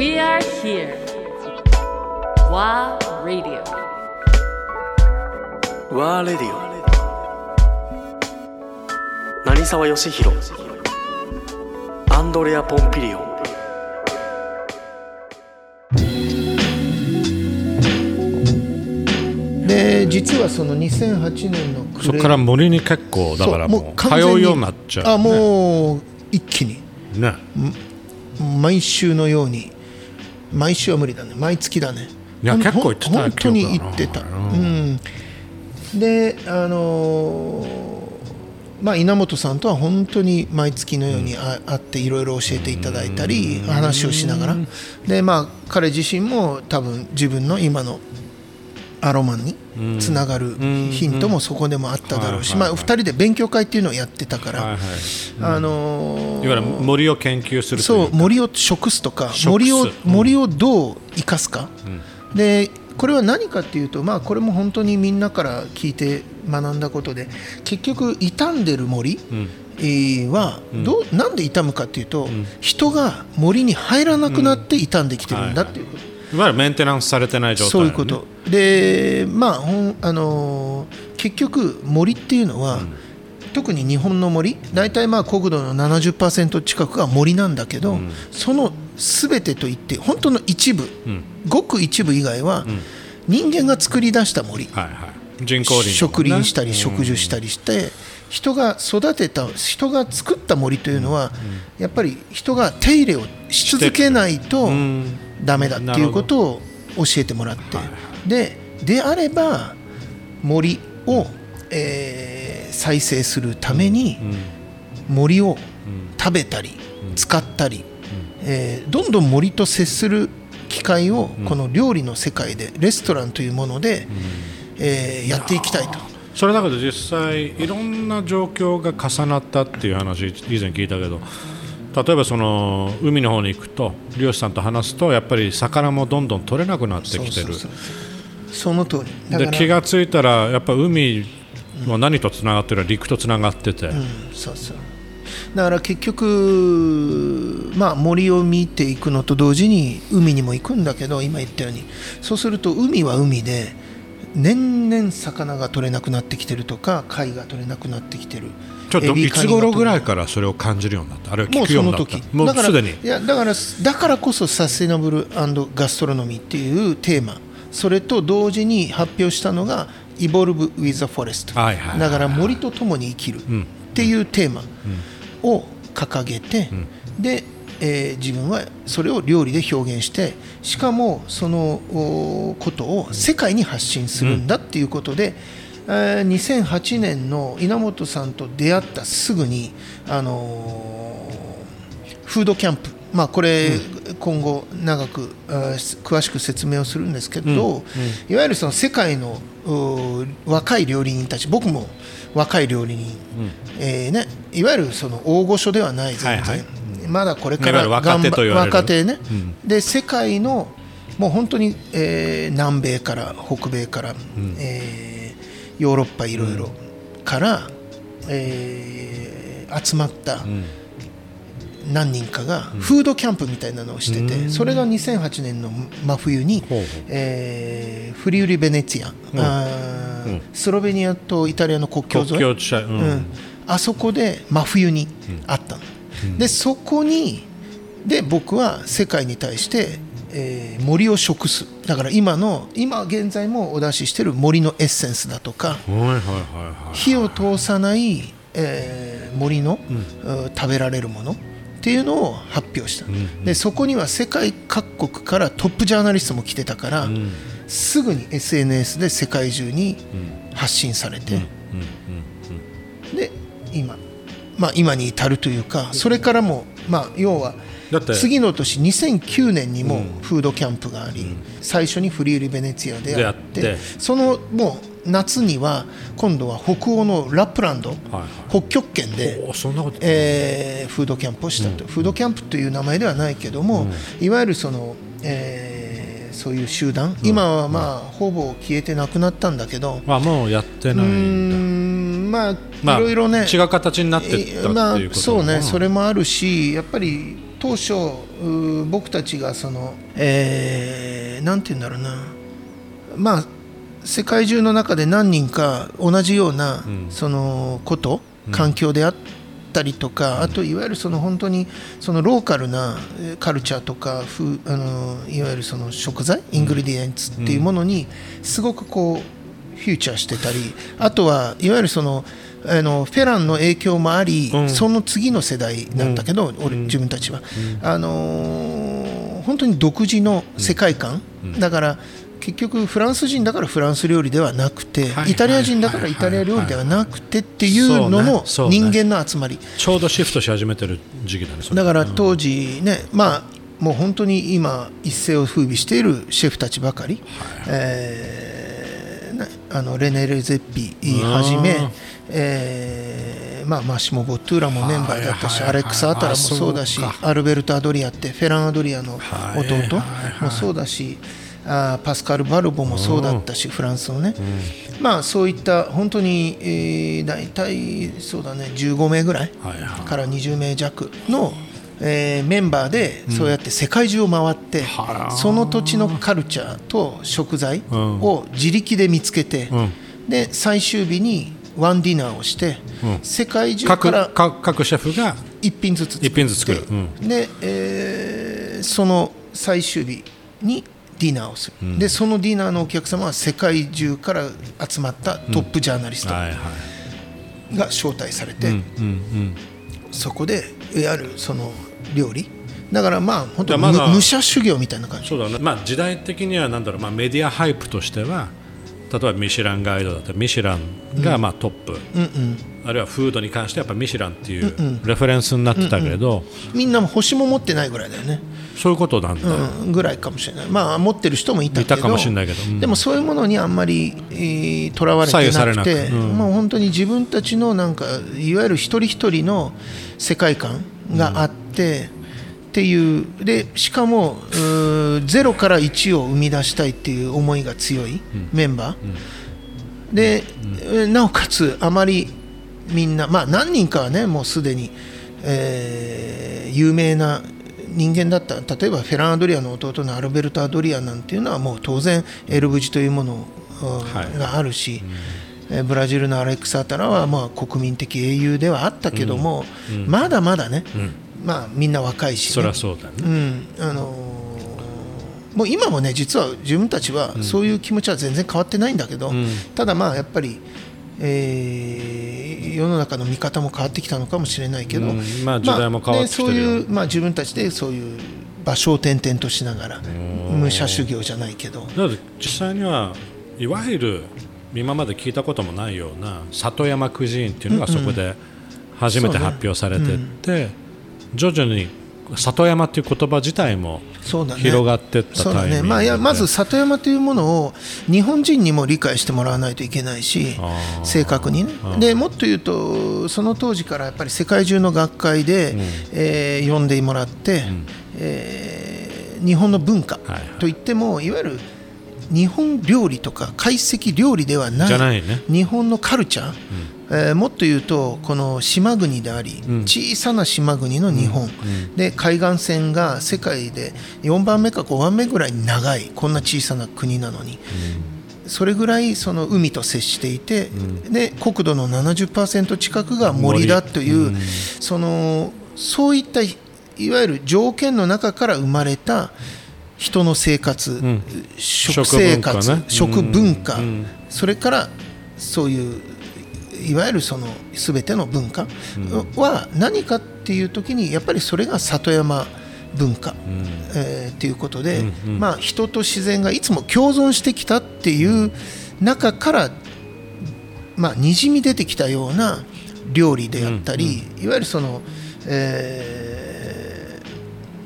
We are here. WA Radio. ワーレディオ成沢義弘アンドレア・ポンピリオン。で実はその2008年のそこから森に結構だからもう完全通うようになっちゃう、ね、あもう一気に。ね。毎週のように毎週は無理だね。毎月だね。いや結構行ってた本当に行ってた、ううん、であのーまあ稲本さんとは本当に毎月のようにあ会っていろいろ教えていただいたり話をしながら。でまあ彼自身も多分自分の今のアロマンにつながるヒントもそこでもあっただろうし、まあ、2人で勉強会っていうのをやってたから、はいはいあのーいわゆる森を研究するそう森を食すとか森をうん。森をどう生かすか、でこれは何かっていうと、まあ、これも本当にみんなから聞いて学んだことで結局傷んでる森、えーはどうなんで傷むかっていうと、人が森に入らなくなって傷んできてるんだっていうこと。いわゆるメンテナンスされてない状態、ね、そういうことでまああのー結局森っていうのは、特に日本の森大体まあ国土の70%近くが森なんだけど、その全てといって本当の一部、ごく一部以外は、人間が作り出した森、はいはい。人工林、植林したり植樹したりして、人が育てた人が作った森というのは、やっぱり人が手入れをし続けないとんダメだっていうことを教えてもらって、でであれば森を、えー再生するために森を食べたり使ったり、えーどんどん森と接する機会をこの料理の世界でレストランというもので、えーやっていきたいと。それだけど実際いろんな状況が重なったっていう話以前聞いたけど。例えばその海の方に行くと漁師さんと話すとやっぱり魚もどんどん取れなくなってきてるその通り。で気がついたらやっぱ海は何とつながってる陸とつながってて、そうそう。だから結局、まあ、森を見ていくのと同時に海にも行くんだけど今言ったように。そうすると海は海で年々魚が取れなくなってきてるとか貝が取れなくなってきてる。ちょっといつ頃ぐらいカからそれを感じるようになった？あるいは聞くようになった？もうその時もうだからだからだからこそサステナブルガストロノミーっていうテーマそれと同時に発表したのが「Evolve with the Forest」だから森と共に生きるっていうテーマを掲げて、で、えー自分はそれを料理で表現してしかもそのおことを世界に発信するんだっていうことで、えー2008年の稲本さんと出会ったすぐに、あのーフードキャンプ、まあ、これ、今後長く詳しく説明をするんですけど、いわゆるその世界のう若い料理人たち僕も若い料理人、えーね、いわゆるその大御所ではない全然、まだこれから若手と言われる。若手ね、で世界のもう本当に、えー南米から北米から、えーヨーロッパいろいろから、えー集まった何人かがフードキャンプみたいなのをしてて、それが2008年の真冬に、えーフリウリ・ベネツィア、スロベニアとイタリアの国境沿い？あそこで真冬にあったの、でそこにで僕は世界に対して、えー森を食す。だから今の今現在もお出ししてる森のエッセンスだとか火を通さない、えー森の、うん食べられるものっていうのを発表した、でそこには世界各国からトップジャーナリストも来てたから、すぐに SNS で世界中に発信されて、で今、まあ、今に至るというかそれからも、まあ、要は次の年2009年にもフードキャンプがあり、最初にフリーリ・ベネツィアでやってそのもう夏には今度は北欧のラップランド、はい北極圏でえーフードキャンプをしたと、フードキャンプという名前ではないけども、いわゆるその、えーそういう集団、今はまあほぼ消えてなくなったんだけど、まあもうやってないんまあ、まあいろいろね違う形になってったっていうことまあ、そうねそれもあるしやっぱり当初う僕たちがその、えーなんて言うんだろうな。まあ世界中の中で何人か同じような、そのこと環境であったりとか、あといわゆるその本当にそのローカルなえーカルチャーとかフあのいわゆるその食材イングリディエンツっていうものにすごくこうフューチャーしてたりあとはいわゆるそのあのフェランの影響もあり、うん。その次の世代なんだけど、俺自分たちは、あのー本当に独自の世界観、だから結局フランス人だからフランス料理ではなくて、はい。イタリア人だからイタリア料理ではなくてっていうののそうねそうね。人間の集まり、ちょうどシフトし始めてる時期だね。だから当時ね、まあもう本当に今一世を風靡しているシェフたちばかり、えーなあのレネ・レゼッピはじめうん、えーまあ、マシモ・ボットゥーラもメンバーだったし、アレックス・アタラもそうだしアルベルト・アドリアってフェラン・アドリアのはい弟もそうだし、あーパスカル・バルボもそうだったし、フランスのね、まあそういった本当に、えー、大体そうだね15名ぐらいから20名弱の、えーメンバーでそうやって世界中を回って、はらその土地のカルチャーと食材を自力で見つけて、うん。で最終日にワンディナーをして、うん。世界中か各ら各各シェフが一品ずつ作品ずつ作る。うん。で、えーその最終日にディナーをする、でそのディナーのお客様は世界中から集まったトップジャーナリストが招待されて、うんうんそこでいわゆるその料理？だからまあ本当ま武者修行みたいな感じ。そうだね。まあ時代的にはなんだろう。まあメディアハイプとしては例えばミシュランガイドだったらミシュランがまあトップ、あるいはフードに関してはやっぱミシュランっていうレフェレンスになってたけど、みんなも星も持ってないぐらいだよね、そういうことなんだ、うん、ぐらいかもしれない。まあ持ってる人もいたけどいたかもしれないけど。うん。でもそういうものにあんまりとら、われてなくてうん。もう本当に自分たちのなんかいわゆる一人一人の世界観があって、っていうでしかもうーゼロから1を生み出したいっていう思いが強いメンバー、で、えーなおかつあまりみんなまあ何人かはねもうすでに、えー有名な人間だった。例えばフェラン・アドリアの弟のアルベルト・アドリアなんていうのはもう当然エルブジというものはい。があるし、えーブラジルのアレックス・アタラはまあ国民的英雄ではあったけども、まだまだね、まあ、みんな若いしね、そりゃそうだね、うん。あのーもう今もね実は自分たちはそういう気持ちは全然変わってないんだけど、ただまあやっぱり、えー世の中の見方も変わってきたのかもしれないけど、うん。まあ時代も変わってきてるよ。でそういう、まあ、自分たちでそういう場所を転々としながら武者修行じゃないけど。実際にはいわゆる今まで聞いたこともないような里山クジーンっていうのがそこで初めて発表されてって、徐々に里山っていう言葉自体も広がってったタイミングで。ねまあ、いやまず里山というものを日本人にも理解してもらわないといけないし正確にね。でもっと言うとその当時からやっぱり世界中の学会で、えー呼んでもらって、えー日本の文化といってもいわゆる日本料理とか懐石料理ではないね。日本のカルチャー、えーもっと言うとこの島国であり、小さな島国の日本、で海岸線が世界で4番目か5番目ぐらいに長いこんな小さな国なのに、それぐらいその海と接していて、で国土の70%近くが森だという、そのそういったいわゆる条件の中から生まれた人の生活、ん。食生活食文化ね。食文化、うん。それからそういういわゆるその全ての文化は何かっていう時にやっぱりそれが里山文化、えーっていうことで、まあ、人と自然がいつも共存してきたっていう中から、まあ、にじみ出てきたような料理であったり、いわゆるその、えー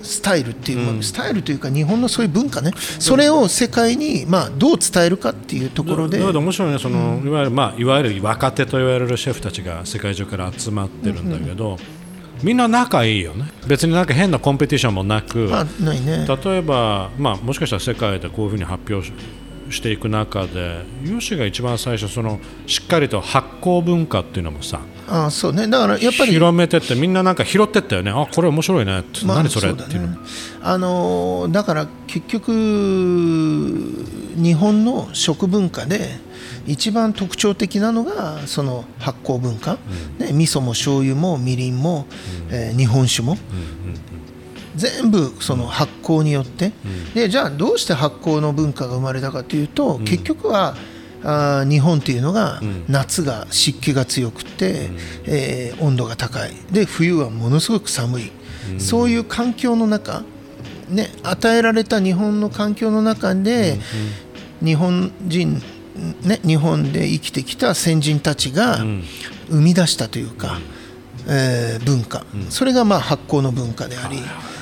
スタイルっていうもの、スタイルというか日本のそういう文化ね。それを世界にまあどう伝えるかっていうところで。だけど面白いねその、いわゆるまあいわゆる若手と言われるシェフたちが世界中から集まってるんだけど、みんな仲いいよね。別になんか変なコンペティションもなく、まあね。例えば、まあ、もしかしたら世界でこういうふうに発表ししていく中でヨシが一番最初そのしっかりと発酵文化っていうのもさあそうね。だからやっぱり。広めてってみんななんか拾ってったよね。あこれ面白いね。って、まあ何それ？うだっていうの。ねあのーだから結局日本の食文化で一番特徴的なのがその発酵文化、ね、味噌も醤油もみりんも、えー日本酒も、全部その発酵によって、でじゃあどうして発酵の文化が生まれたかというと、結局はあー日本っていうのが夏が湿気が強くて、えー温度が高い。で冬はものすごく寒い、そういう環境の中、ね、与えられた日本の環境の中で、日本人、ね、日本で生きてきた先人たちが生み出したというか、えー文化、それがまあ発酵の文化であり、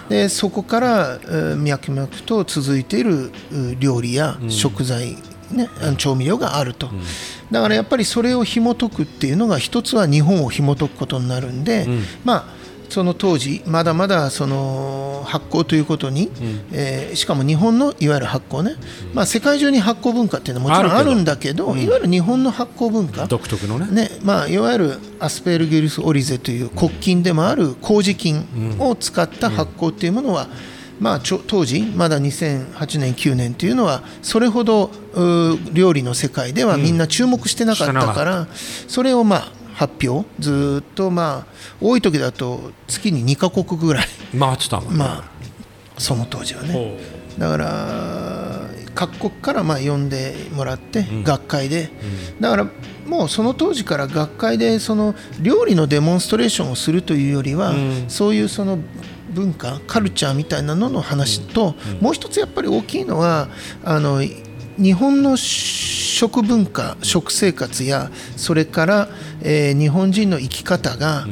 でそこから、えー脈々と続いているう料理や食材、ね、調味料があると、だからやっぱりそれを紐解くっていうのが一つは日本を紐解くことになるんで、まあその当時まだまだその発酵ということに、えーしかも日本のいわゆる発酵ね、まあ、世界中に発酵文化っていうのはもちろんああるんだけどいわゆる日本の発酵文化、独特のね。ねまあ、いわゆるアスペルギルスオリゼという黒菌でもある麹菌を使った発酵っていうものは、まあ、当時まだ2008年9年というのはそれほど料理の世界ではみんな注目してなかったから、それをまあ発表ずーっとまあ多い時だと月に2カ国ぐらい回ってたもんね、まあその当時はね。ほだから各国からまあ呼んでもらって、学会で、だからもうその当時から学会でその料理のデモンストレーションをするというよりは、そういうその文化カルチャーみたいなのの話と、もう一つやっぱり大きいのはあの日本の食文化食生活やそれから、えー日本人の生き方が、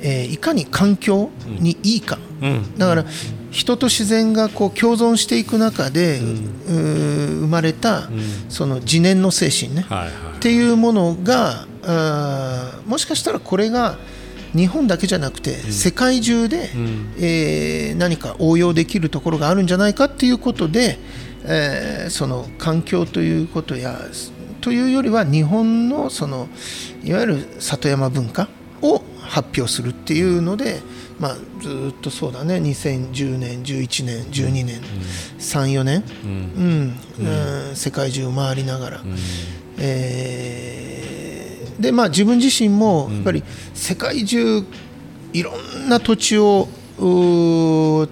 えーいかに環境にいいか、うん。だから人と自然がこう共存していく中で、生まれた、その自然の精神ね、っていうものがあーもしかしたらこれが日本だけじゃなくて、世界中で、えー何か応用できるところがあるんじゃないかっていうことで、えーその環境ということやというよりは日本のそのいわゆる里山文化を発表するっていうので、まあ、ずーっとそうだね。2010年11年12年、34年、うん。うん。世界中を回りながら、えーでまあ自分自身もやっぱり世界中いろんな土地を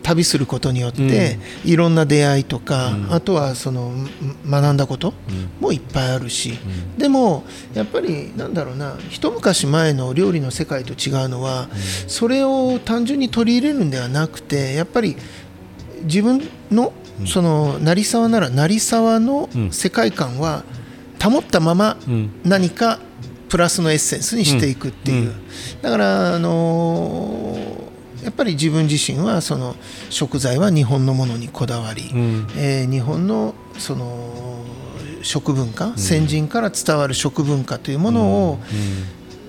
旅することによって、いろんな出会いとか、あとはそのん学んだこともいっぱいあるし、でもやっぱりなんだろうな一昔前の料理の世界と違うのは、それを単純に取り入れるんではなくてやっぱり自分のその成沢なら成沢の世界観は保ったまま何かプラスのエッセンスにしていくっていう、だから、あのーやっぱり自分自身はその食材は日本のものにこだわり、えー日本のその食文化、先人から伝わる食文化というものを、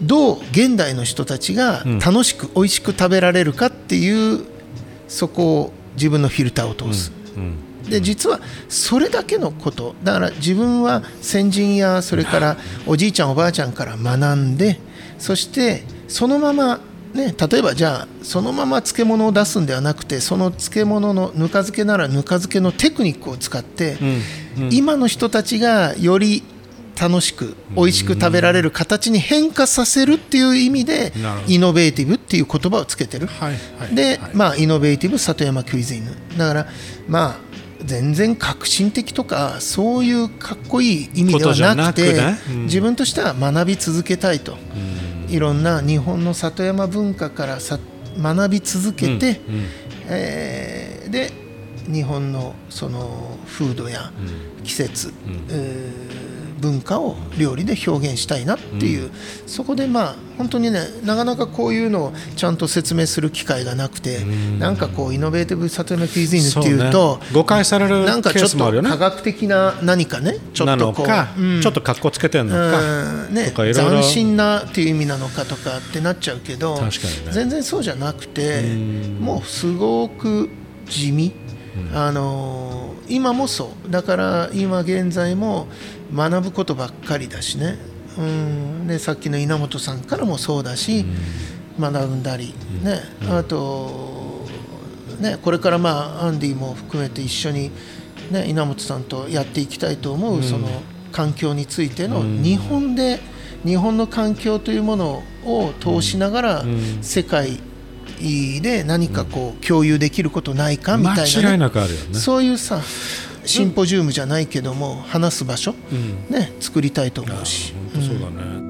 どう現代の人たちが楽しく美味しく食べられるかっていうそこを自分のフィルターを通す。で実はそれだけのこと。だから自分は先人やそれから おじいちゃんおばあちゃんから学んでそしてそのままね例えばじゃあそのまま漬物を出すんではなくてその漬物のぬか漬けならぬか漬けのテクニックを使って今の人たちがより楽しく美味しく食べられる形に変化させるっていう意味でイノベーティブっていう言葉をつけてる。はいはいで、はい。まあ、イノベーティブ里山クイズイヌだからまあ全然革新的とかそういうかっこいい意味ではなくて自分としては学び続けたいと、いろんな日本の里山文化からさ学び続けて、えーで日本のその風土や季節、えー文化を料理で表現したいなっていう、そこでまあ本当にねなかなかこういうのをちゃんと説明する機会がなくて、なんかこうイノベーティブ里山クイズイヌっていうとね。誤解されるなんかちょっと科学的な何かねちょなっとこううん。ちょっと格好つけてんのか、うん。ね、とか斬新なっていう意味なのかとかってなっちゃうけどね。全然そうじゃなくてもうすごく地味、あのー今もそう。だから今現在も学ぶことばっかりだしね。うん、でさっきの稲本さんからもそうだし、学んだり、ね。あと、ね、これから、まあ、アンディも含めて一緒に、ね、稲本さんとやっていきたいと思う、その環境についての、日本で日本の環境というものを通しながら、世界で何かこう共有できることないかみたいな、ね、間違いなくあるよね。そういうさシンポジウムじゃないけども話す場所、ね作りたいと思うし。本当そうだね、